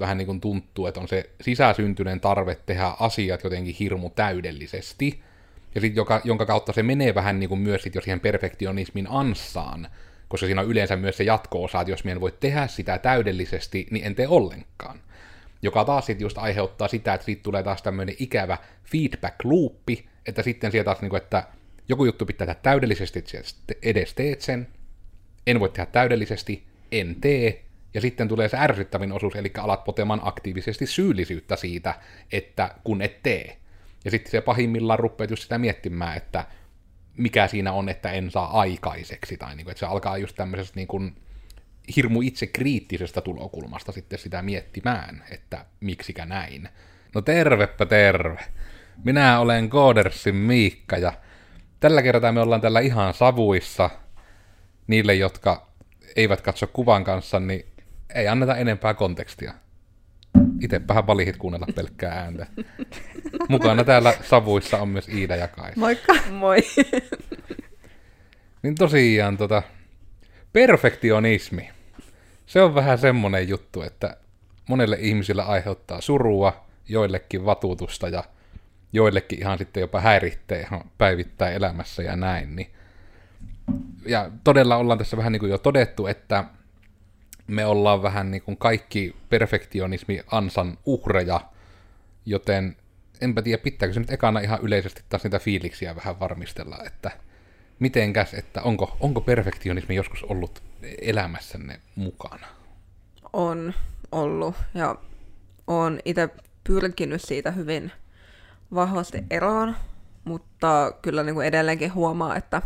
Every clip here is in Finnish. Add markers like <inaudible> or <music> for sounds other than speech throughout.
vähän niin kuin tuntuu, että on se sisäsyntyinen tarve tehdä asiat jotenkin hirmu täydellisesti, ja sit joka, jonka kautta se menee vähän niin kuin myös sit jo siihen perfektionismin ansaan, koska siinä on yleensä myös se jatko-osa, että jos minä en voi tehdä sitä täydellisesti, niin en tee ollenkaan. Joka taas sitten just aiheuttaa sitä, että siitä tulee taas tämmöinen ikävä feedback-loopi, että sitten sieltä taas, niin kuin, että joku juttu pitää tehdä täydellisesti, että edes teet sen, en voi tehdä täydellisesti, en tee, ja sitten tulee se ärsyttävin osuus, eli alat potemaan aktiivisesti syyllisyyttä siitä, että kun et tee. Ja sitten se pahimmillaan rupeat just sitä miettimään, että mikä siinä on, että en saa aikaiseksi, tai niin kuin, että se alkaa just tämmöisestä niin kuin hirmu itse kriittisestä tulokulmasta sitten sitä miettimään, että miksikä näin. No tervepä terve. Minä olen Koodersin Miikka ja tällä kertaa me ollaan tällä ihan savuissa. Niille, jotka eivät katso kuvan kanssa, niin ei anneta enempää kontekstia. Itsepähän valihit kuunnella pelkkää ääntä. <laughs> Mukana täällä savuissa on myös Iida ja Kai. Moikka. Moi. Niin tosiaan tota, perfektionismi. Se on vähän semmonen juttu, että monelle ihmisille aiheuttaa surua, joillekin vatuutusta ja joillekin ihan sitten jopa häiritsee ihan päivittäin elämässä ja näin. Niin. Ja todella ollaan tässä vähän niin kuin jo todettu, että me ollaan vähän niin kuin kaikki perfektionismi ansan uhreja, joten enpä tiedä, pitääkö se nyt ekana ihan yleisesti taas niitä fiiliksiä vähän varmistella, että mitenkäs, että onko, onko perfektionismi joskus ollut elämässänne mukana? On ollut ja on itse pyrkinyt siitä hyvin vahvasti eroon, mutta kyllä niin kuin edelleenkin huomaa, että,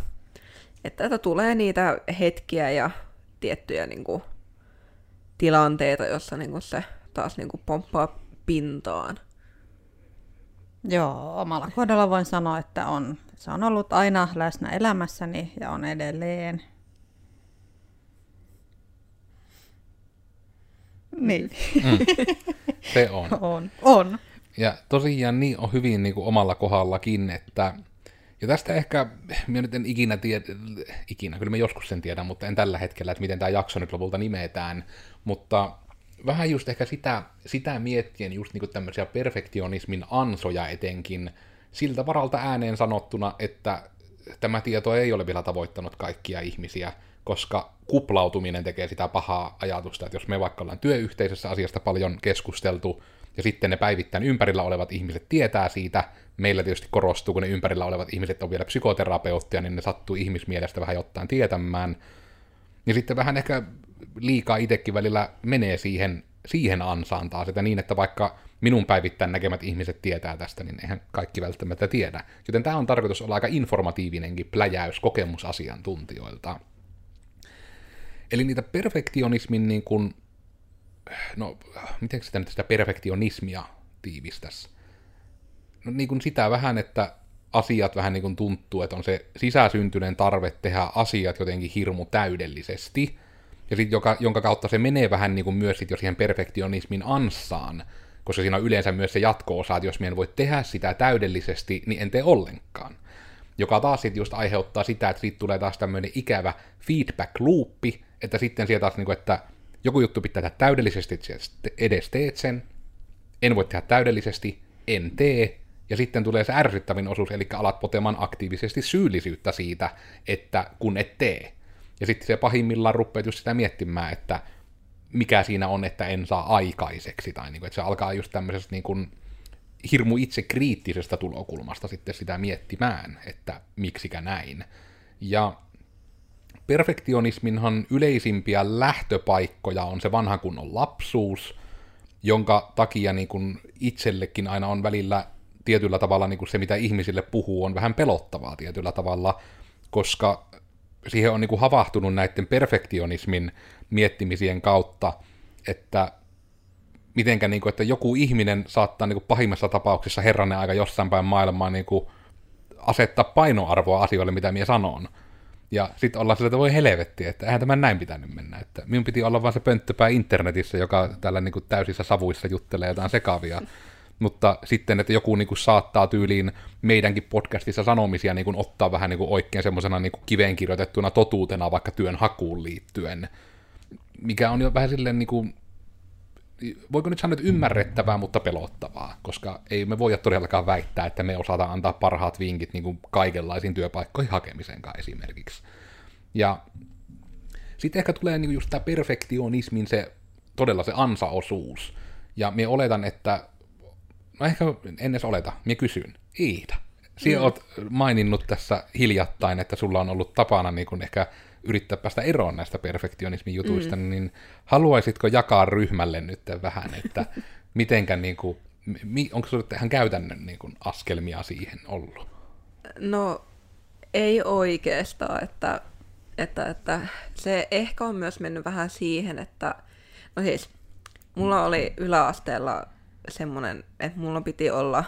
että, että tulee niitä hetkiä ja tiettyjä niin kuin tilanteita, jossa niin kuin se taas niin kuin pomppaa pintaan. Joo, omalla kohdalla voin sanoa, että on, se on ollut aina läsnä elämässäni ja on edelleen. Niin. Mm. Se on. <laughs> on. On. Ja tosiaan niin on hyvin niin kuin omalla kohdallakin, että ja tästä ehkä, minä nyt en ikinä tiedä, ikinä, kyllä mä joskus sen tiedän, mutta en tällä hetkellä, että miten tämä jakso nyt lopulta nimetään, mutta vähän just ehkä sitä, sitä miettien just niin kuin tämmöisiä perfektionismin ansoja etenkin, siltä varalta ääneen sanottuna, että tämä tieto ei ole vielä tavoittanut kaikkia ihmisiä, koska kuplautuminen tekee sitä pahaa ajatusta, että jos me vaikka ollaan työyhteisössä asiasta paljon keskusteltu, ja sitten ne päivittäin ympärillä olevat ihmiset tietää siitä, meillä tietysti korostuu, kun ne ympärillä olevat ihmiset on vielä psykoterapeuttia, niin ne sattuu ihmismielestä vähän jotain tietämään, niin sitten vähän ehkä liikaa itsekin välillä menee siihen, siihen ansaan taas, että niin, että vaikka minun päivittäin näkemät ihmiset tietää tästä, niin eihän kaikki välttämättä tiedä. Joten tämä on tarkoitus olla aika informatiivinenkin pläjäys kokemusasiantuntijoilta. Eli niitä perfektionismin niin kuin, no, miten sitä nyt sitä perfektionismia tiivistäisi? No niin kuin sitä vähän, että asiat vähän niin kuin tuntuu, että on se sisäsyntyinen tarve tehdä asiat jotenkin hirmu täydellisesti, ja sit joka, jonka kautta se menee vähän niin kuin myös sit jo siihen perfektionismin ansaan, koska siinä on yleensä myös se jatko-osa, että jos minä en voi tehdä sitä täydellisesti, niin en tee ollenkaan. Joka taas sitten just aiheuttaa sitä, että siitä tulee taas tämmöinen ikävä feedback-loopi, että sitten sieltä taas, niin kuin, että joku juttu pitää tehdä täydellisesti, että edes teet sen, en voi tehdä täydellisesti, en tee, ja sitten tulee se ärsyttävin osuus, eli alat potemaan aktiivisesti syyllisyyttä siitä, että kun et tee. Ja sitten se pahimmillaan rupeat just sitä miettimään, että mikä siinä on, että en saa aikaiseksi, tai niin kuin, että se alkaa just tämmöisestä niin kuin hirmu itse kriittisestä tulokulmasta sitten sitä miettimään, että miksikä näin. Ja perfektionisminhan yleisimpiä lähtöpaikkoja on se vanha kunnon lapsuus, jonka takia niin kuin itsellekin aina on välillä tietyllä tavalla niin kuin se, mitä ihmisille puhuu, on vähän pelottavaa tietyllä tavalla, koska siihen on niin kuin havahtunut näiden perfektionismin miettimisien kautta, että mitenkä, niin kuin, että joku ihminen saattaa niin kuin pahimmassa tapauksessa herranen aika jossain päin maailmaa niin kuin asettaa painoarvoa asioille, mitä minä sanon. Ja sitten ollaan sillä, että voi helvetti, että eihän tämä näin pitänyt mennä. Että minun piti olla vain se pönttöpää internetissä, joka tällä niin kuin täysissä savuissa juttelee jotain sekavia mutta sitten, että joku niin kuin, saattaa tyyliin meidänkin podcastissa sanomisia niin kuin, ottaa vähän niin kuin, oikein semmoisena niin kuin, kiveen kirjoitettuna totuutena vaikka työn hakuun liittyen, mikä on jo vähän silleen niin kuin, voiko nyt sanoa, että ymmärrettävää, mutta pelottavaa, koska ei me voida todellakaan väittää, että me osataan antaa parhaat vinkit niin kuin kaikenlaisiin työpaikkoihin hakemiseenkaan esimerkiksi. Ja sitten ehkä tulee niin just tämä perfektionismin se todella se ansaosuus. Ja me oletan, että, no ehkä en edes oleta, me kysyn, Iida, sinä mm. olet maininnut tässä hiljattain, että sulla on ollut tapana niin kuin ehkä yrittää päästä eroon näistä perfektionismin jutuista, mm. niin haluaisitko jakaa ryhmälle nyt vähän, että <laughs> mitenkä niin kuin, onko sinulla ihan käytännön niin kuin, askelmia siihen ollut? No ei oikeastaan, että, että, että se ehkä on myös mennyt vähän siihen, että no siis mulla oli yläasteella semmoinen, että mulla piti olla,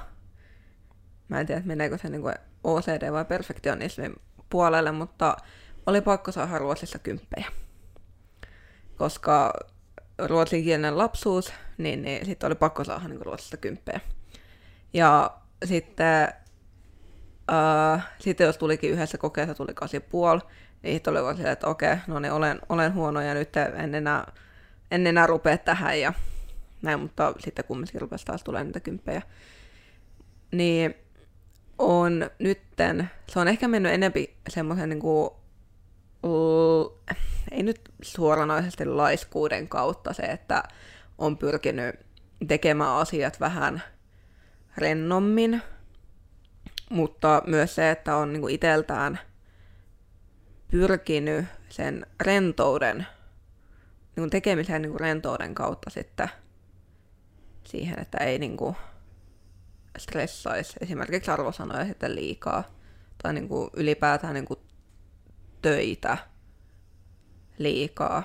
mä en tiedä meneekö se niin kuin OCD vai perfektionismin puolelle, mutta oli pakko saada Ruotsissa kymppejä. Koska ruotsinkielinen lapsuus, niin, niin sitten oli pakko saada niin Ruotsista kymppejä. Ja sitten, äh, sitten jos tulikin yhdessä kokeessa tuli 8,5, niin sitten oli vaan silleen, että okei, no niin olen, olen huono ja nyt en enää, en enää rupea tähän ja näin, mutta sitten kumminkin rupesi taas tulee niitä kymppejä. Niin on nytten, se on ehkä mennyt enempi semmoisen niin kuin ei nyt suoranaisesti laiskuuden kautta se, että on pyrkinyt tekemään asiat vähän rennommin, mutta myös se, että on niin iteltään pyrkinyt sen rentouden, niin tekemisen niin rentouden kautta sitten siihen, että ei niin kuin stressaisi esimerkiksi arvosanoja sitten liikaa tai niin kuin ylipäätään niin kuin töitä liikaa.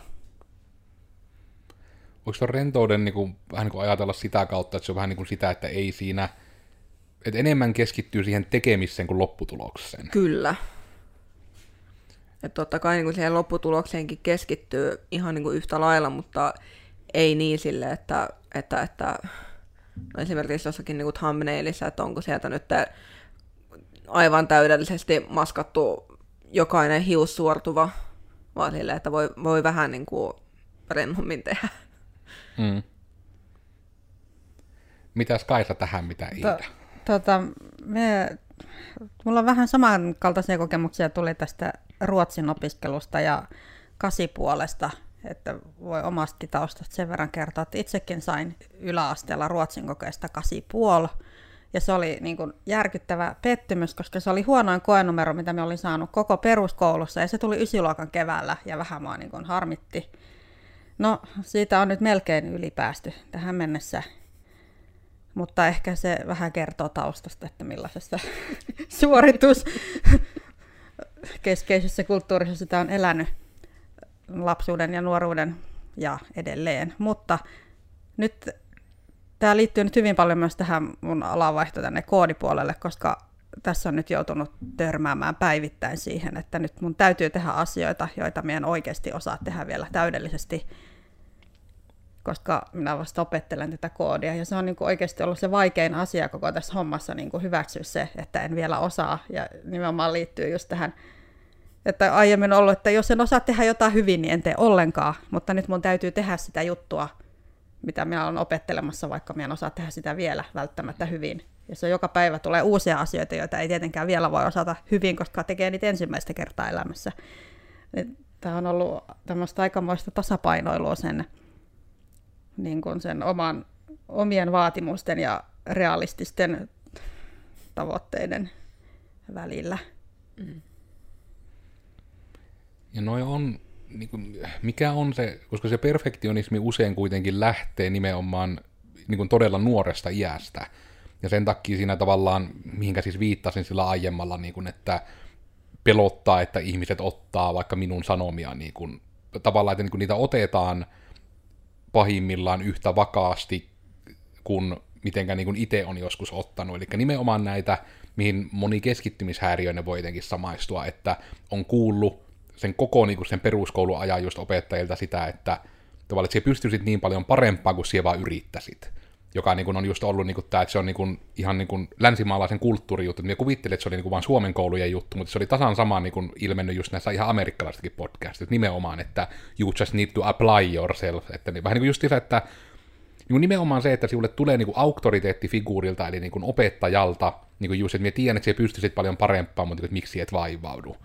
Voiko tuon rentouden niin kuin, vähän niin kuin ajatella sitä kautta, että se on vähän niin kuin sitä, että ei siinä, että enemmän keskittyy siihen tekemiseen kuin lopputulokseen? Kyllä. Että totta kai niin kuin siihen lopputulokseenkin keskittyy ihan niin kuin yhtä lailla, mutta ei niin sille, että, että, että no esimerkiksi jossakin niin kuin thumbnailissa, että onko sieltä nyt aivan täydellisesti maskattu jokainen hius suortuva, vaan sille, että voi, voi vähän niin kuin rennommin tehdä. Mm. Mitäs Kaisa tähän, mitä Iida? To, tota, me, mulla on vähän samankaltaisia kokemuksia tuli tästä Ruotsin opiskelusta ja kasipuolesta, että voi omastakin taustasta sen verran kertoa, että itsekin sain yläasteella Ruotsin kokeesta kasipuol. Ja se oli niin kuin järkyttävä pettymys, koska se oli huonoin koenumero, mitä me olin saanut koko peruskoulussa, ja se tuli ysiluokan keväällä, ja vähän mua niin kuin harmitti. No, siitä on nyt melkein ylipäästy tähän mennessä. Mutta ehkä se vähän kertoo taustasta, että millaisessa <laughs> suoritus keskeisessä kulttuurissa sitä on elänyt lapsuuden ja nuoruuden ja edelleen. Mutta nyt tämä liittyy nyt hyvin paljon myös tähän mun alanvaihto tänne koodipuolelle, koska tässä on nyt joutunut törmäämään päivittäin siihen, että nyt mun täytyy tehdä asioita, joita minä en oikeasti osaa tehdä vielä täydellisesti, koska minä vasta opettelen tätä koodia. Ja se on niin kuin oikeasti ollut se vaikein asia koko tässä hommassa niin kuin hyväksyä se, että en vielä osaa. Ja nimenomaan liittyy just tähän, että aiemmin ollut, että jos en osaa tehdä jotain hyvin, niin en tee ollenkaan. Mutta nyt mun täytyy tehdä sitä juttua, mitä minä olen opettelemassa, vaikka minä en osaa tehdä sitä vielä välttämättä hyvin. Ja se joka päivä tulee uusia asioita, joita ei tietenkään vielä voi osata hyvin, koska tekee niitä ensimmäistä kertaa elämässä. Tämä on ollut tämmöistä aikamoista tasapainoilua sen, niin kuin sen oman, omien vaatimusten ja realististen tavoitteiden välillä. Mm. Ja noin on niin kuin, mikä on se, koska se perfektionismi usein kuitenkin lähtee nimenomaan niin kuin todella nuoresta iästä. Ja sen takia siinä tavallaan, mihinkä siis viittasin sillä aiemmalla, niin kuin, että pelottaa, että ihmiset ottaa vaikka minun sanomia, niin kuin, tavallaan, että niin kuin niitä otetaan pahimmillaan yhtä vakaasti kuin mitenkä niin kuin itse on joskus ottanut. Eli nimenomaan näitä, mihin moni keskittymishäiriöinen voi jotenkin samaistua, että on kuullut sen koko niin kuin sen peruskoulun ajan just opettajilta sitä, että tavallaan, että pystyisit niin paljon parempaa kuin siellä vaan yrittäisit. Joka niin kuin on just ollut niin kuin tämä, että se on niin kuin, ihan niin kuin länsimaalaisen kulttuurijuttu. Minä kuvittelin, että se oli niin kuin vain Suomen koulujen juttu, mutta se oli tasan sama niin kuin ilmennyt just näissä ihan amerikkalaisistakin podcastissa. Nimenomaan, että you just need to apply yourself. Että niin, vähän niin kuin just se, että niin nimenomaan se, että sinulle tulee niin kuin auktoriteettifiguurilta, eli niin kuin opettajalta, niin kuin just, että minä tiedän, että sinä pystyisit paljon parempaan, mutta että miksi et vaivaudu.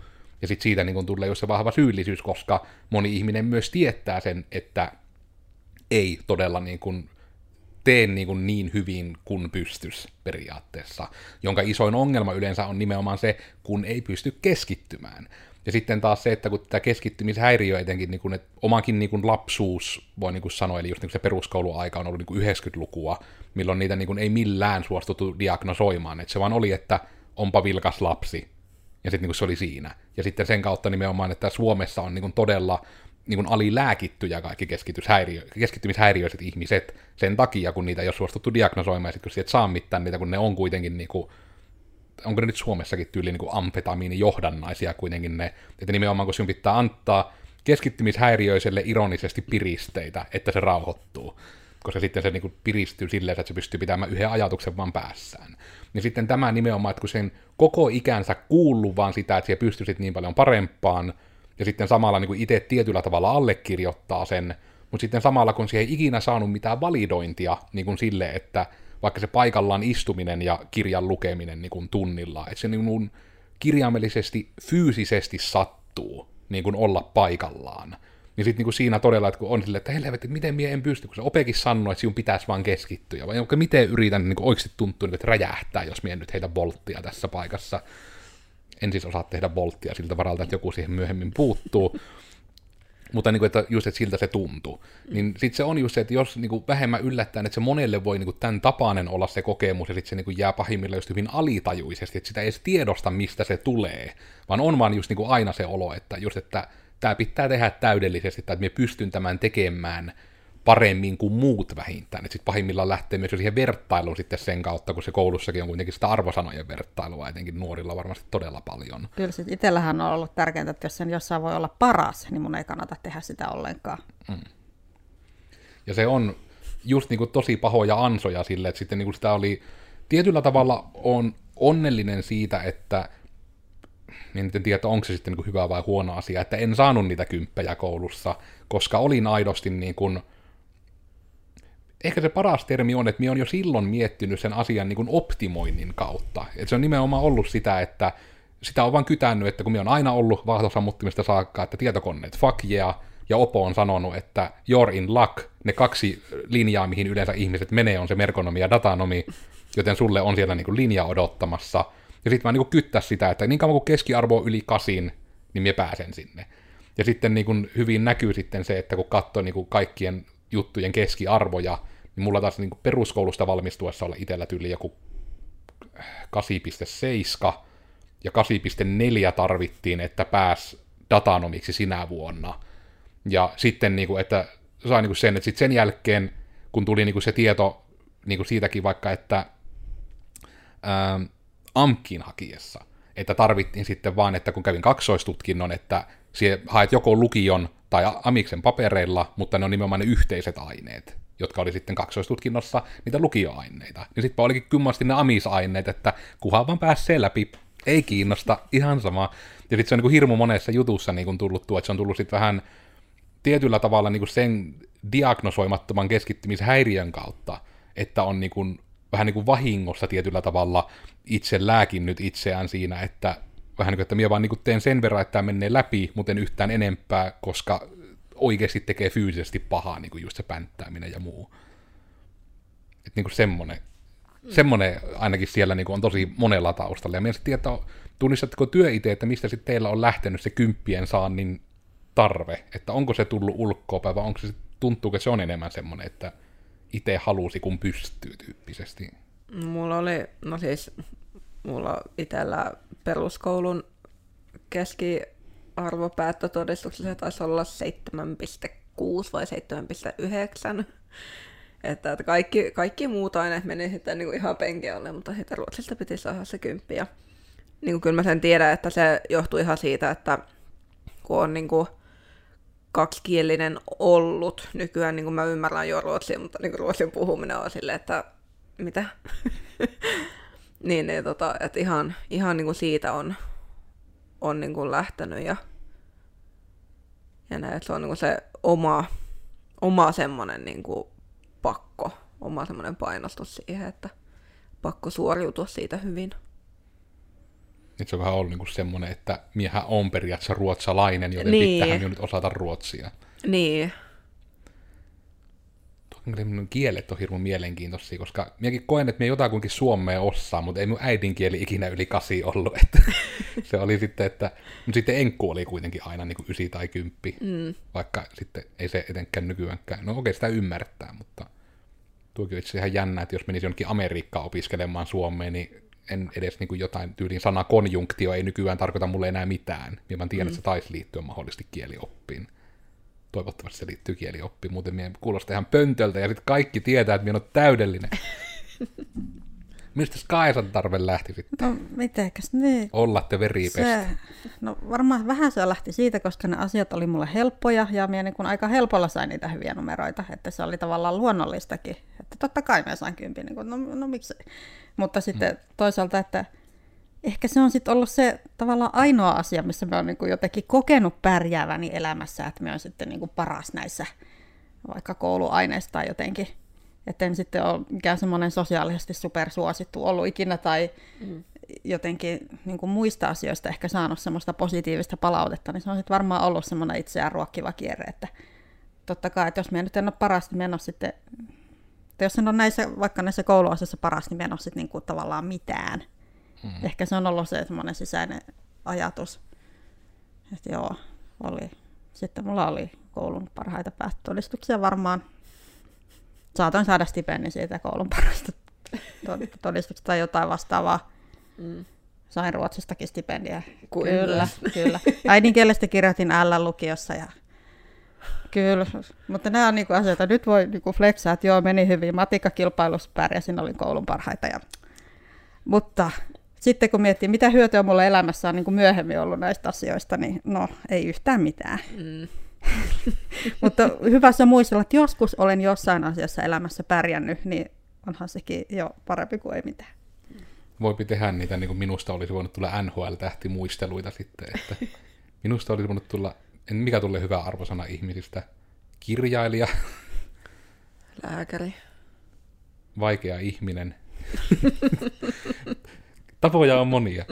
Ja sitten siitä niin kuin tulee just se vahva syyllisyys, koska moni ihminen myös tietää sen, että ei todella niin kuin tee niin, kuin niin hyvin kuin pystys periaatteessa, jonka isoin ongelma yleensä on nimenomaan se, kun ei pysty keskittymään. Ja sitten taas se, että kun tämä keskittymishäiriö etenkin, niin kuin, että omakin niin kuin lapsuus, voi niin kuin sanoa, eli just niin se peruskouluaika on ollut niin kuin 90-lukua, milloin niitä niin kuin ei millään suostuttu diagnosoimaan, että se vaan oli, että onpa vilkas lapsi, ja sitten niin se oli siinä. Ja sitten sen kautta nimenomaan, että Suomessa on niin todella niin kuin alilääkittyjä kaikki keskittymishäiriöiset ihmiset sen takia, kun niitä ei ole suostuttu diagnosoimaan, ja sitten kun sieltä saa mitään niitä, kun ne on kuitenkin niin kuin, onko ne nyt Suomessakin tyyli niin amfetamiinijohdannaisia kuitenkin ne, että nimenomaan kun sinun pitää antaa keskittymishäiriöiselle ironisesti piristeitä, että se rauhoittuu, koska sitten se niin kuin piristyy silleen, että se pystyy pitämään yhden ajatuksen vaan päässään. Niin sitten tämä nimenomaan, että kun sen koko ikänsä kuuluu vaan sitä, että siellä pystyisit niin paljon parempaan, ja sitten samalla niin kuin itse tietyllä tavalla allekirjoittaa sen, mutta sitten samalla kun siihen ei ikinä saanut mitään validointia niin kuin sille, että vaikka se paikallaan istuminen ja kirjan lukeminen niin kuin tunnilla, että se niin kuin kirjaimellisesti, fyysisesti sattuu niin kuin olla paikallaan. Niin sitten niin siinä todella, että kun on silleen, että helvetti, miten mie en pysty, kun se opekin sanoo, että sinun pitäisi vaan keskittyä, vai onko miten yritän niin oikeasti tuntuu, niin että räjähtää, jos mie nyt heitä volttia tässä paikassa? En siis osaa tehdä volttia siltä varalta, että joku siihen myöhemmin puuttuu, mutta niin kuin, että just, että siltä se tuntuu. Niin sitten se on just se, että jos niin kuin vähemmän yllättäen, että se monelle voi niin kuin tämän tapainen olla se kokemus, ja sitten se niin kuin jää pahimmillaan just hyvin alitajuisesti, että sitä ei edes tiedosta, mistä se tulee, vaan on vaan just niin kuin aina se olo, että just, että tämä pitää tehdä täydellisesti, tai että me pystyn tämän tekemään paremmin kuin muut vähintään. Sitten pahimmillaan lähtee myös siihen vertailuun sitten sen kautta, kun se koulussakin on kuitenkin sitä arvosanojen vertailua, etenkin nuorilla varmasti todella paljon. Kyllä sitten itsellähän on ollut tärkeintä, että jos sen jossain voi olla paras, niin mun ei kannata tehdä sitä ollenkaan. Mm. Ja se on just niin kuin tosi pahoja ansoja sille, että sitten niin kuin sitä oli tietyllä tavalla on onnellinen siitä, että niin en tiedä, onko se sitten niin hyvä vai huono asia, että en saanut niitä kymppejä koulussa, koska olin aidosti niin kuin ehkä se paras termi on, että minä on jo silloin miettinyt sen asian niin kuin optimoinnin kautta. Et se on nimenomaan ollut sitä, että sitä on vaan kytännyt, että kun minä on aina ollut vaahtosammuttimista saakka, että tietokoneet fuck yeah, ja Opo on sanonut, että you're in luck, ne kaksi linjaa, mihin yleensä ihmiset menee, on se merkonomi ja datanomi, joten sulle on siellä niin kuin linja odottamassa. Ja sitten vaan niin kyttää sitä, että niin kauan kuin keskiarvo on yli kasin, niin minä pääsen sinne. Ja sitten niin hyvin näkyy sitten se, että kun katsoo niin kaikkien juttujen keskiarvoja, niin mulla taas niin peruskoulusta valmistuessa olla itsellä tyyli joku 8,7 ja 8,4 tarvittiin, että pääs datanomiksi sinä vuonna. Ja sitten, niin että sai niin sen, että sitten sen jälkeen, kun tuli niin se tieto niin siitäkin vaikka, että ää, AMKin hakiessa, että tarvittiin sitten vaan, että kun kävin kaksoistutkinnon, että haet joko lukion tai Amiksen papereilla, mutta ne on nimenomaan ne yhteiset aineet jotka oli sitten kaksoistutkinnossa niitä lukioaineita. Niin sitten olikin kummasti ne amisaineet, että kuhan vaan pääsee läpi, ei kiinnosta, ihan sama. Ja sitten se on niin kuin hirmu monessa jutussa niin kuin tullut tuo, että se on tullut sitten vähän tietyllä tavalla niin kuin sen diagnosoimattoman keskittymishäiriön kautta, että on niin kuin, vähän niin kuin vahingossa tietyllä tavalla itse lääkinnyt itseään siinä, että vähän niin kuin, että minä vaan niin kuin teen sen verran, että tämä menee läpi, mutta en yhtään enempää, koska oikeasti tekee fyysisesti pahaa, niin kuin just se pänttääminen ja muu. Että niin kuin semmoinen, mm. semmoinen ainakin siellä niin kuin on tosi monella taustalla. Ja mielestäni tietää, tunnistatteko työ itse, että mistä sitten teillä on lähtenyt se kymppien saannin tarve, että onko se tullut ulkoa vai onko se, tuntuuko se on enemmän semmoinen, että itse halusi kun pystyy tyyppisesti? Mulla oli, no siis, mulla itsellä peruskoulun keski arvopäättötodistuksessa se taisi olla 7,6 vai 7,9. Että, että kaikki, kaikki muut aineet meni sitten niin kuin ihan penkealle, mutta sitten Ruotsista piti saada se kymppi. Ja niin kuin kyllä mä sen tiedän, että se johtuu ihan siitä, että kun on niin kuin kaksikielinen ollut, nykyään niin kuin mä ymmärrän jo ruotsia, mutta niin kuin ruotsin puhuminen on silleen, että mitä? <laughs> niin, niin tota, että ihan, ihan niin kuin siitä on, on niin kuin lähtenyt ja, ja näin, että se on niin kuin se oma, oma semmoinen niin kuin pakko, oma semmoinen painostus siihen, että pakko suoriutua siitä hyvin. Nyt se on vähän ollut niinku semmoinen, että miehän on periaatteessa ruotsalainen, joten Niin. pitäähän minun nyt osata ruotsia. Niin, Minun kielet on hirveän mielenkiintoisia, koska minäkin koen, että minä jotakuinkin suomea osaa, mutta ei minun äidinkieli ikinä yli kasi ollut. Että <laughs> se oli sitten, että... Mutta sitten enkku oli kuitenkin aina niin kuin ysi tai kymppi, mm. vaikka sitten ei se etenkään nykyäänkään. No okei, sitä ymmärtää, mutta tuokin on itse ihan jännä, että jos menisi jonnekin Amerikkaan opiskelemaan Suomeen, niin en edes niin kuin jotain tyyliin sana konjunktio ei nykyään tarkoita mulle enää mitään. Minä vaan tiedän, mm. että se taisi liittyä mahdollisesti kielioppiin toivottavasti se liittyy kielioppiin, muuten minä kuulostaa ihan pöntöltä, ja sitten kaikki tietää, että minä olen täydellinen. <laughs> Mistä Kaisan tarve lähti sitten? No mitenkäs niin? Olla te veripestä. Se, no varmaan vähän se lähti siitä, koska ne asiat oli mulle helppoja ja minä niin aika helpolla sain niitä hyviä numeroita, että se oli tavallaan luonnollistakin. Että totta kai mä sain kympin, niin kuin, no, no miksi? Mutta sitten mm. toisaalta, että ehkä se on sitten ollut se tavallaan ainoa asia, missä mä oon niin jotenkin kokenut pärjääväni elämässä, että mä oon sitten niin kuin paras näissä vaikka kouluaineissa tai jotenkin. Että en sitten ole mikään semmoinen sosiaalisesti supersuosittu ollut ikinä tai mm. jotenkin niin kuin muista asioista ehkä saanut semmoista positiivista palautetta, niin se on sitten varmaan ollut semmoinen itseään ruokkiva kierre, että totta kai, että jos minä nyt en ole paras, niin minä en ole sitten, että jos en ole näissä, vaikka näissä kouluasioissa paras, niin minä en ole sitten niin kuin tavallaan mitään. Mm. Ehkä se on ollut se semmoinen sisäinen ajatus, että joo, oli. Sitten mulla oli koulun parhaita päättötodistuksia varmaan. Saatoin saada stipendin siitä koulun parhaista todistuksesta tai jotain vastaavaa. Mm. Sain Ruotsistakin stipendiä. Kuin kyllä, kyllä. Äidinkielestä kirjoitin L-lukiossa ja Kyllä, mutta nämä on niinku asioita. Nyt voi niinku flexaa, että joo, meni hyvin. Matikkakilpailussa pärjäsin, olin koulun parhaita. Ja... Mutta sitten kun miettii, mitä hyötyä mulle elämässä on niin kuin myöhemmin ollut näistä asioista, niin no, ei yhtään mitään. Mm. <laughs> Mutta hyvä se muistella, että joskus olen jossain asiassa elämässä pärjännyt, niin onhan sekin jo parempi kuin ei mitään. Voipi tehdä niitä, niin kuin minusta olisi voinut tulla NHL-tähtimuisteluita sitten, että <laughs> minusta olisi voinut tulla, en mikä tulee hyvä arvosana ihmisistä, kirjailija, lääkäri, vaikea ihminen, <laughs> tapoja on monia.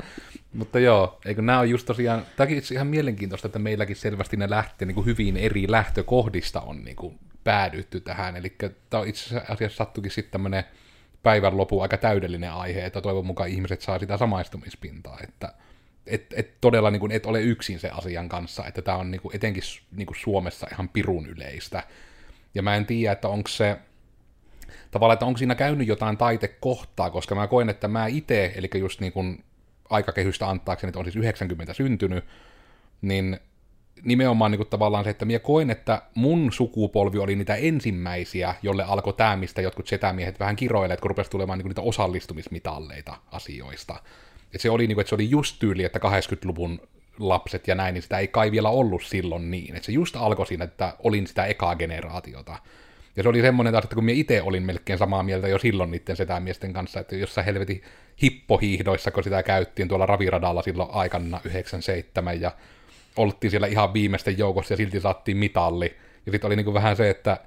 Mutta joo, eikö nämä on just tosiaan, tämäkin itse ihan mielenkiintoista, että meilläkin selvästi ne lähtee niin kuin hyvin eri lähtökohdista on niin kuin päädytty tähän. Eli tämä on itse asiassa sattukin sitten tämmöinen päivän lopu aika täydellinen aihe, että toivon mukaan ihmiset saa sitä samaistumispintaa, että et, et todella niin kuin, et ole yksin se asian kanssa, että tämä on niin kuin, etenkin niin kuin Suomessa ihan pirun yleistä. Ja mä en tiedä, että onko se, tavallaan, että onko siinä käynyt jotain taitekohtaa, koska mä koen, että mä itse, eli just niin kuin aikakehystä antaakseni, että on siis 90 syntynyt, niin nimenomaan niin kuin tavallaan se, että minä koen, että mun sukupolvi oli niitä ensimmäisiä, jolle alkoi tämä, mistä jotkut setämiehet vähän kiroilevat, kun rupesi tulemaan niin kuin niitä osallistumismitalleita asioista. Et se oli niin kuin, että se oli just tyyli, että 80-luvun lapset ja näin, niin sitä ei kai vielä ollut silloin niin. Että se just alkoi siinä, että olin sitä ekaa generaatiota. Ja se oli semmoinen taas, että kun minä itse olin melkein samaa mieltä jo silloin niiden setämiesten kanssa, että jossain helvetin hippohiihdoissa, kun sitä käyttiin tuolla raviradalla silloin aikana 97, ja oltiin siellä ihan viimeisten joukossa ja silti saattiin mitalli. Ja sitten oli niinku vähän se, että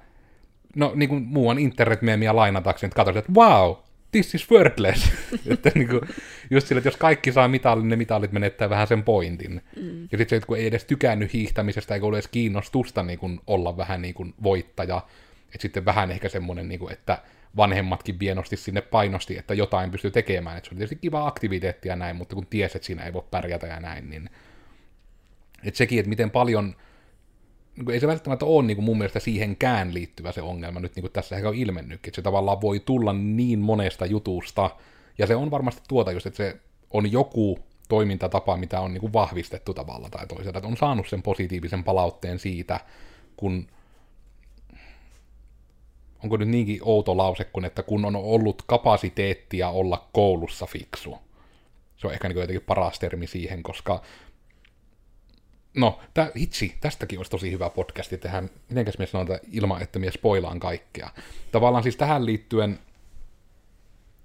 no niin kuin muuan internetmeemiä lainatakseni, että katsoin, että wow, this is worthless. <laughs> että niinku, just sillä, että jos kaikki saa mitallin, ne mitallit menettää vähän sen pointin. Mm. Ja sitten se, että kun ei edes tykännyt hiihtämisestä, eikä ole edes kiinnostusta niin kuin olla vähän niin kuin voittaja, että sitten vähän ehkä semmoinen, niin kuin, että vanhemmatkin vienosti sinne painosti, että jotain pystyy tekemään. Että se oli tietysti kiva aktiviteetti ja näin, mutta kun ties, että siinä ei voi pärjätä ja näin, niin että sekin, että miten paljon, niin ei se välttämättä ole niin kuin mun mielestä siihenkään liittyvä se ongelma nyt niin kuin tässä ehkä on ilmennytkin, että se tavallaan voi tulla niin monesta jutusta, ja se on varmasti tuota just, että se on joku toimintatapa, mitä on niin kuin vahvistettu tavalla tai toisella, että on saanut sen positiivisen palautteen siitä, kun onko nyt niinkin outo lause kuin, että kun on ollut kapasiteettia olla koulussa fiksu. Se on ehkä niin jotenkin paras termi siihen, koska No, tää, hitsi, tästäkin olisi tosi hyvä podcasti tehdä, mitenkäs me sanotaan ilman, että mies spoilaan kaikkea. Tavallaan siis tähän liittyen,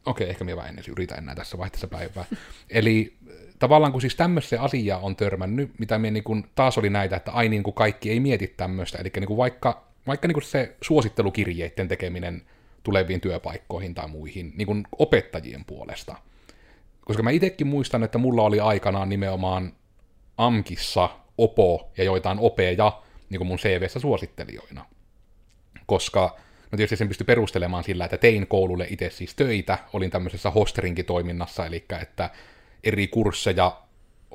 okei, ehkä minä vaan ennen yritä enää tässä vaihteessa päivää. <laughs> Eli tavallaan kun siis tämmöistä asiaa on törmännyt, mitä me niin kun, taas oli näitä, että ai niin kuin kaikki ei mieti tämmöistä, eli niin kuin vaikka vaikka niin kuin se suosittelukirjeiden tekeminen tuleviin työpaikkoihin tai muihin niin kuin opettajien puolesta. Koska mä itsekin muistan, että mulla oli aikanaan nimenomaan AMKissa OPO ja joitain opeja niin kuin mun CVssä suosittelijoina. Koska no tietysti sen pystyi perustelemaan sillä, että tein koululle itse siis töitä, olin tämmöisessä hosterinki-toiminnassa, eli että eri kursseja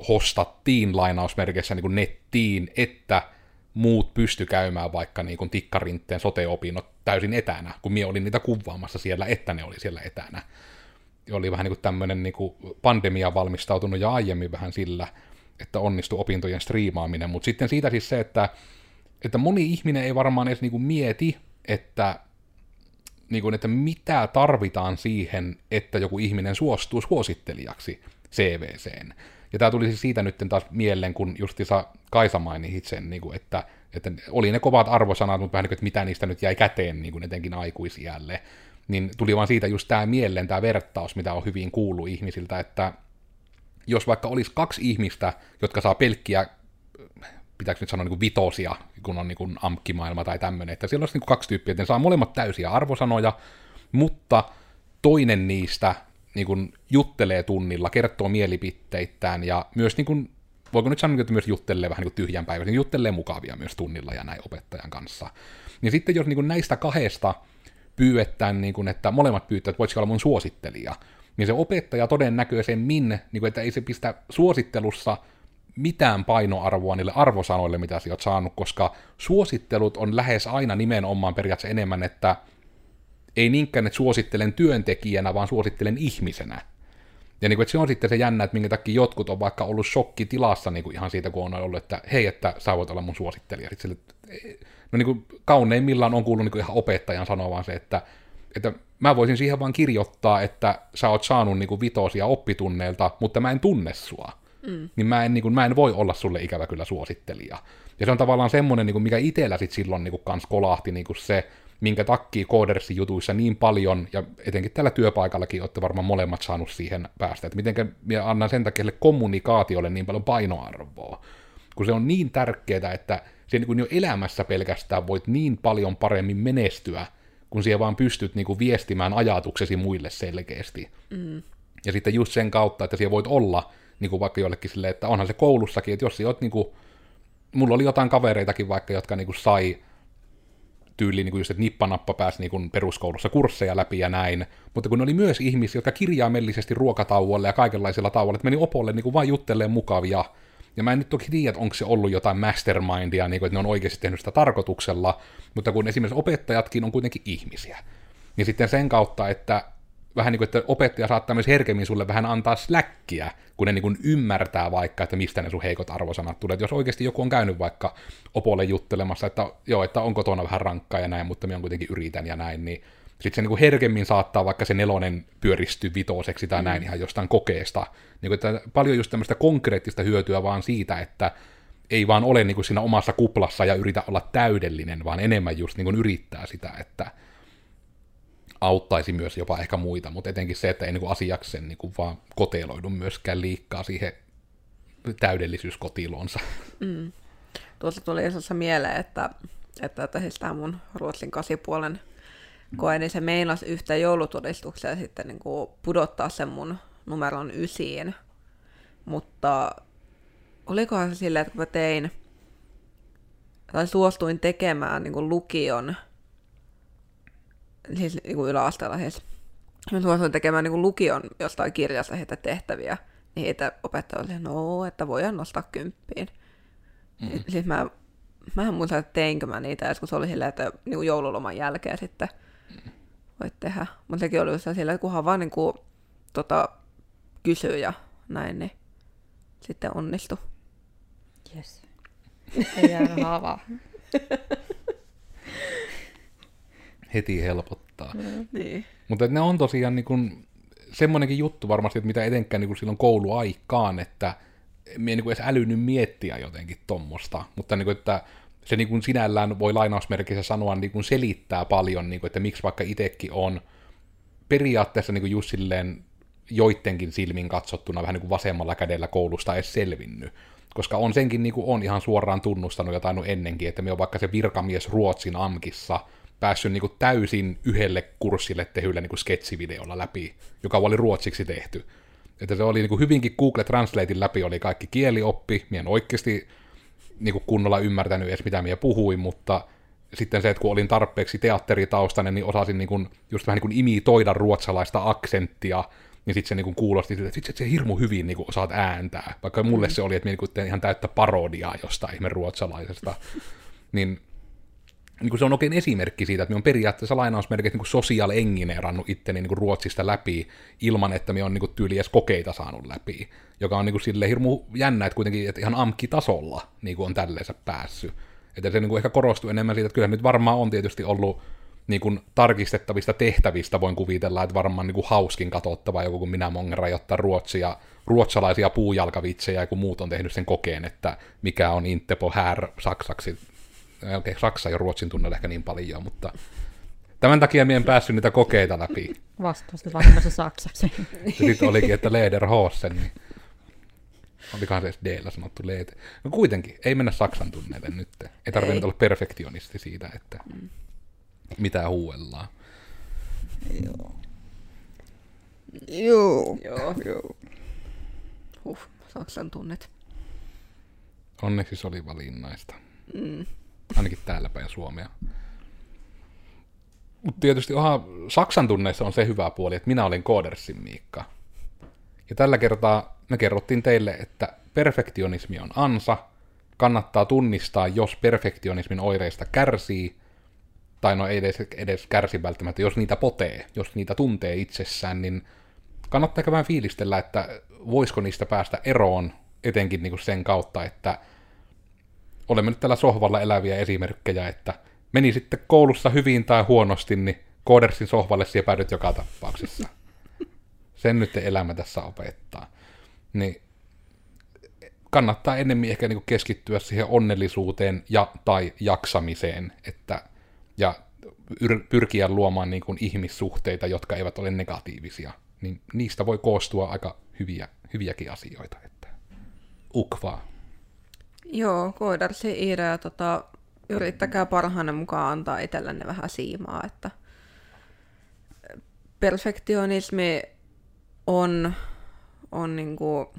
hostattiin lainausmerkeissä niin kuin nettiin, että muut pysty käymään vaikka niin kuin tikkarinteen sote-opinnot täysin etänä, kun minä olin niitä kuvaamassa siellä, että ne oli siellä etänä. Oli vähän niin kuin tämmöinen niin kuin pandemia valmistautunut jo aiemmin vähän sillä, että onnistui opintojen striimaaminen, mutta sitten siitä siis se, että, että moni ihminen ei varmaan edes niin kuin mieti, että, niin kuin, että mitä tarvitaan siihen, että joku ihminen suostuu suosittelijaksi CVCen. Ja tämä tuli siis siitä nyt taas mieleen, kun justissa Kaisa mainitsit sen, niin kuin, että, että oli ne kovat arvosanat, mutta vähän niin kuin, että mitä niistä nyt jäi käteen niin kuin etenkin aikuisiälle. Niin tuli vaan siitä just tämä mieleen, tämä vertaus, mitä on hyvin kuullut ihmisiltä, että jos vaikka olisi kaksi ihmistä, jotka saa pelkkiä, pitääkö nyt sanoa niin kuin vitosia, kun on niin kuin amkkimaailma tai tämmöinen, että siellä olisi niin kuin kaksi tyyppiä, että ne saa molemmat täysiä arvosanoja, mutta toinen niistä niin kuin juttelee tunnilla, kertoo mielipiteittään ja myös, niin kuin, voiko nyt sanoa, että myös juttelee vähän niin kuin tyhjän päivän, niin juttelee mukavia myös tunnilla ja näin opettajan kanssa. Ja sitten jos niin kuin näistä kahdesta pyydetään, niin kuin, että molemmat pyytävät, että voisiko olla mun suosittelija, niin se opettaja todennäköisemmin, niin kuin, että ei se pistä suosittelussa mitään painoarvoa niille arvosanoille, mitä sä oot saanut, koska suosittelut on lähes aina nimenomaan periaatteessa enemmän, että ei niinkään, että suosittelen työntekijänä, vaan suosittelen ihmisenä. Ja niin kuin, että se on sitten se jännä, että minkä takia jotkut on vaikka ollut shokkitilassa niin kuin ihan siitä, kun on ollut, että hei, että sä voit olla mun suosittelija. Sitten sille, no niin kuin kauneimmillaan on kuullut niin kuin ihan opettajan sanovan se, että, että mä voisin siihen vaan kirjoittaa, että sä oot saanut niin kuin vitosia oppitunneilta, mutta mä en tunne sua. Mm. Niin, mä en, niin kuin, mä en voi olla sulle ikävä kyllä suosittelija. Ja se on tavallaan semmoinen, niin kuin, mikä itsellä sit silloin niin kuin, kans kolahti niin kuin se, minkä takia koodersin jutuissa niin paljon, ja etenkin tällä työpaikallakin olette varmaan molemmat saanut siihen päästä, että miten minä annan sen takia kommunikaatiolle niin paljon painoarvoa, kun se on niin tärkeää, että se niin kuin jo elämässä pelkästään voit niin paljon paremmin menestyä, kun siellä vaan pystyt niin kuin viestimään ajatuksesi muille selkeästi. Mm. Ja sitten just sen kautta, että siellä voit olla niin kuin vaikka jollekin silleen, että onhan se koulussakin, että jos oot niin kuin, mulla oli jotain kavereitakin vaikka, jotka niin kuin sai tyyliin niin kuin just, että nippanappa pääsi niin kuin peruskoulussa kursseja läpi ja näin, mutta kun oli myös ihmisiä, jotka kirjaimellisesti ruokatauolle ja kaikenlaisilla tauolla, että meni opolle niin kuin vain jutteleen mukavia, ja mä en nyt toki tiedä, onko se ollut jotain mastermindia, niin kuin, että ne on oikeasti tehnyt sitä tarkoituksella, mutta kun esimerkiksi opettajatkin on kuitenkin ihmisiä, niin sitten sen kautta, että vähän niin kuin, että opettaja saattaa myös herkemmin sulle vähän antaa släkkiä, kun ne niin kuin ymmärtää vaikka, että mistä ne sun heikot arvosanat tulee. Että jos oikeasti joku on käynyt vaikka opolle juttelemassa, että joo, että on kotona vähän rankkaa ja näin, mutta minä on kuitenkin yritän ja näin, niin sitten se niin kuin herkemmin saattaa vaikka se nelonen pyöristyä vitoseksi tai mm. näin ihan jostain kokeesta. Niin kuin, että paljon just tämmöistä konkreettista hyötyä vaan siitä, että ei vaan ole niin kuin siinä omassa kuplassa ja yritä olla täydellinen, vaan enemmän just niin kuin yrittää sitä, että auttaisi myös jopa ehkä muita, mutta etenkin se, että ei niin asiaksen niin kuin vaan koteloidu myöskään liikkaa siihen täydellisyyskotilonsa. Mm. Tuossa tuli esimerkiksi mieleen, että, että, että siis tämä mun ruotsin kasipuolen koe, niin se meinasi yhtä joulutodistukseen sitten niin kuin pudottaa sen mun numeron ysiin. Mutta olikohan se silleen, että kun mä tein, tai suostuin tekemään niin kuin lukion siis niin kuin yläasteella siis. Mä suosin tekemään niin kuin lukion jostain kirjasta heitä tehtäviä, niin heitä opettaja oli, no, että voidaan nostaa kymppiin. Mm. Siis mä, mä en muista, että teinkö mä niitä, se oli silleen, että niin kuin joululoman jälkeen sitten voit tehdä. Mutta sekin oli silleen, että kunhan vaan niin kuin, tota, kysyy ja näin, niin sitten onnistu. Yes. Ei jäänyt haavaa. <laughs> heti helpottaa. Mm. Niin. Mutta ne on tosiaan niin kuin, semmoinenkin juttu varmasti, että mitä etenkään niin kuin silloin kouluaikaan, että me ei niin edes älynyt miettiä jotenkin tommosta, mutta niin kuin, että se niin kuin sinällään voi lainausmerkissä sanoa niin kuin selittää paljon, niin kuin, että miksi vaikka itsekin on periaatteessa niin kuin just silleen joidenkin silmin katsottuna vähän niin kuin vasemmalla kädellä koulusta edes selvinnyt. koska on senkin niin kuin on ihan suoraan tunnustanut jotain ennenkin, että me on vaikka se virkamies Ruotsin AMKissa päässyt niin kuin täysin yhdelle kurssille tehylle niin kuin sketsivideolla läpi, joka oli ruotsiksi tehty. Että se oli niin kuin hyvinkin Google Translatein läpi, oli kaikki kielioppi, minä en oikeasti niin kuin kunnolla ymmärtänyt edes mitä minä puhuin, mutta sitten se, että kun olin tarpeeksi teatteritaustainen, niin osasin niin kuin, just vähän niin kuin imitoida ruotsalaista aksenttia, niin sitten se niin kuin kuulosti siltä, että sit se hirmu hyvin niin kuin osaat ääntää. Vaikka mulle se oli, että minä niin ihan täyttä parodiaa jostain ihme ruotsalaisesta. niin, niin kuin se on oikein esimerkki siitä, että minä on periaatteessa lainausmerkit niin sosiaal engineerannut itteni niin kuin Ruotsista läpi, ilman että minä on niin tyyli edes kokeita saanut läpi. Joka on niin silleen hirmu jännä, että kuitenkin että ihan amkitasolla niin kuin on tälleensä päässyt. Että se niin kuin ehkä korostuu enemmän siitä, että kyllä nyt varmaan on tietysti ollut niin kuin tarkistettavista tehtävistä voin kuvitella, että varmaan niin kuin hauskin katsottava joku kun minä mongen rajoittaa ruotsia, ruotsalaisia puujalkavitsejä, ja kun muut on tehnyt sen kokeen, että mikä on Intepo här saksaksi. Okei, okay, Saksa ja Ruotsin tunnella ehkä niin paljon, mutta tämän takia minä en päässyt niitä kokeita läpi. Vastustit vaikka se saksaksi. Sitten olikin, että Lederhosen, niin olikohan se edes d sanottu leete. No kuitenkin, ei mennä Saksan tunneille nyt. Ei tarvitse olla perfektionisti siitä, että mm. mitä huuellaan. Joo. Joo. Joo. Joo. Huh, Saksan tunnet. Onneksi se oli valinnaista. Mm. Ainakin täällä päin Suomea. Mutta tietysti onhan Saksan tunneissa on se hyvä puoli, että minä olin Koodersin Miikka. Ja tällä kertaa me kerrottiin teille, että perfektionismi on ansa, kannattaa tunnistaa, jos perfektionismin oireista kärsii, tai no ei edes, edes kärsi välttämättä, jos niitä potee, jos niitä tuntee itsessään, niin kannattaa vähän fiilistellä, että voisiko niistä päästä eroon, etenkin niin sen kautta, että olemme nyt tällä sohvalla eläviä esimerkkejä, että meni sitten koulussa hyvin tai huonosti, niin koodersin sohvalle siepäädyt joka tapauksessa. Sen nyt elämä tässä opettaa niin kannattaa enemmän ehkä niin keskittyä siihen onnellisuuteen ja tai jaksamiseen, että, ja pyrkiä luomaan niin kuin ihmissuhteita, jotka eivät ole negatiivisia. Niin niistä voi koostua aika hyviä, hyviäkin asioita. Että ukvaa. Joo, koodarsi idea, tota, yrittäkää parhaanne mukaan antaa itsellenne vähän siimaa, että perfektionismi on on niinku,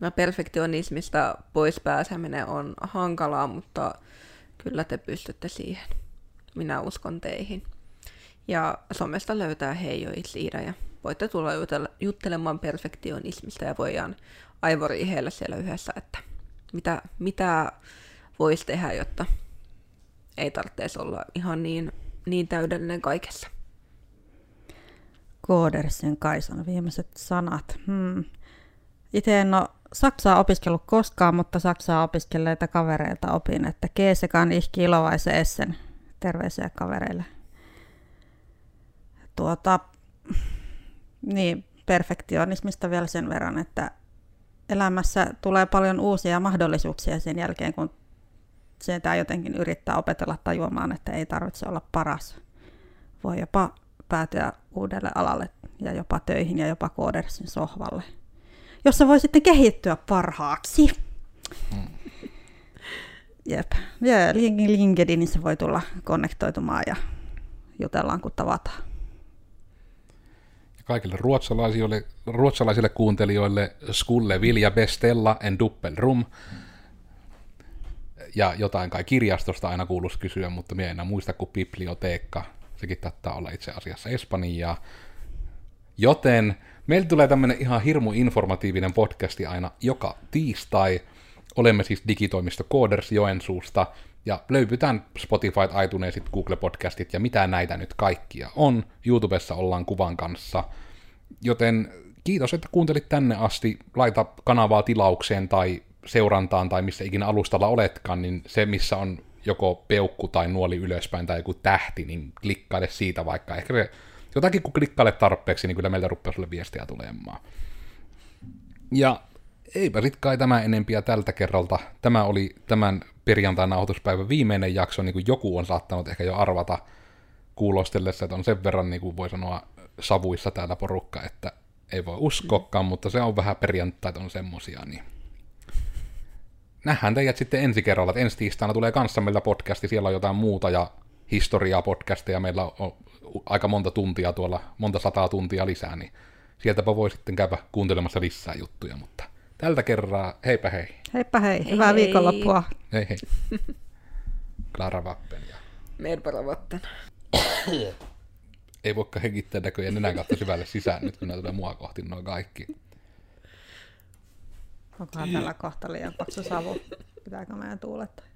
no perfektionismista pois pääseminen on hankalaa, mutta kyllä te pystytte siihen. Minä uskon teihin. Ja somesta löytää Heijo Iida ja voitte tulla jutella, juttelemaan perfektionismista ja voidaan aivoriiheellä siellä yhdessä, että mitä, mitä voisi tehdä, jotta ei tarvitsisi olla ihan niin, niin täydellinen kaikessa. Koodersin Kaisan viimeiset sanat. Hmm. Itse en ole Saksaa opiskellut koskaan, mutta Saksaa opiskelleita kavereilta opin, että keesekan ihki ilovaise essen. Terveisiä kavereille. Tuota, niin, perfektionismista vielä sen verran, että elämässä tulee paljon uusia mahdollisuuksia sen jälkeen, kun sitä jotenkin yrittää opetella tajuamaan, että ei tarvitse olla paras. Voi jopa päätyä uudelle alalle ja jopa töihin ja jopa koodersin sohvalle, jossa voi sitten kehittyä parhaaksi. Mm. Jep. Ja LinkedInissä voi tulla konnektoitumaan ja jutellaan, kun tavataan. Kaikille ruotsalaisille, ruotsalaisille kuuntelijoille Skulle Vilja Bestella en Duppelrum. Ja jotain kai kirjastosta aina kuuluisi kysyä, mutta minä en muista kuin biblioteekka sekin taitaa olla itse asiassa Espanjaa. Joten meillä tulee tämmöinen ihan hirmu informatiivinen podcasti aina joka tiistai. Olemme siis digitoimisto Coders Joensuusta, ja löypytään Spotify, iTunesit, Google Podcastit ja mitä näitä nyt kaikkia on. YouTubessa ollaan kuvan kanssa. Joten kiitos, että kuuntelit tänne asti. Laita kanavaa tilaukseen tai seurantaan tai missä ikinä alustalla oletkaan, niin se, missä on joko peukku tai nuoli ylöspäin tai joku tähti, niin klikkaile siitä vaikka. Ehkä se, jotakin kun klikkaile tarpeeksi, niin kyllä meiltä rupeaa sulle viestiä tulemaan. Ja eipä sit kai tämä enempiä tältä kerralta. Tämä oli tämän perjantain nauhoituspäivän viimeinen jakso, niin kuin joku on saattanut ehkä jo arvata kuulostellessa, että on sen verran, niin kuin voi sanoa, savuissa täällä porukka, että ei voi uskoakaan, mutta se on vähän perjantaita on semmosia, niin nähdään teidät sitten ensi kerralla. Että ensi tiistaina tulee kanssa meillä podcasti, siellä on jotain muuta ja historiaa podcasteja. Meillä on aika monta tuntia tuolla, monta sataa tuntia lisää, niin sieltäpä voi sitten käydä kuuntelemassa lisää juttuja, mutta tältä kerraa heipä hei. Heippa hei, Hei hyvää hei. viikonloppua. Hei hei. Klara Vappen ja Medbara vatten. ei voikaan hengittää näköjään nenän kautta syvälle sisään nyt, kun nämä tulee mua kohti noin kaikki. Onkohan tällä kohta liian paksu savu? Pitääkö meidän tuulettaa?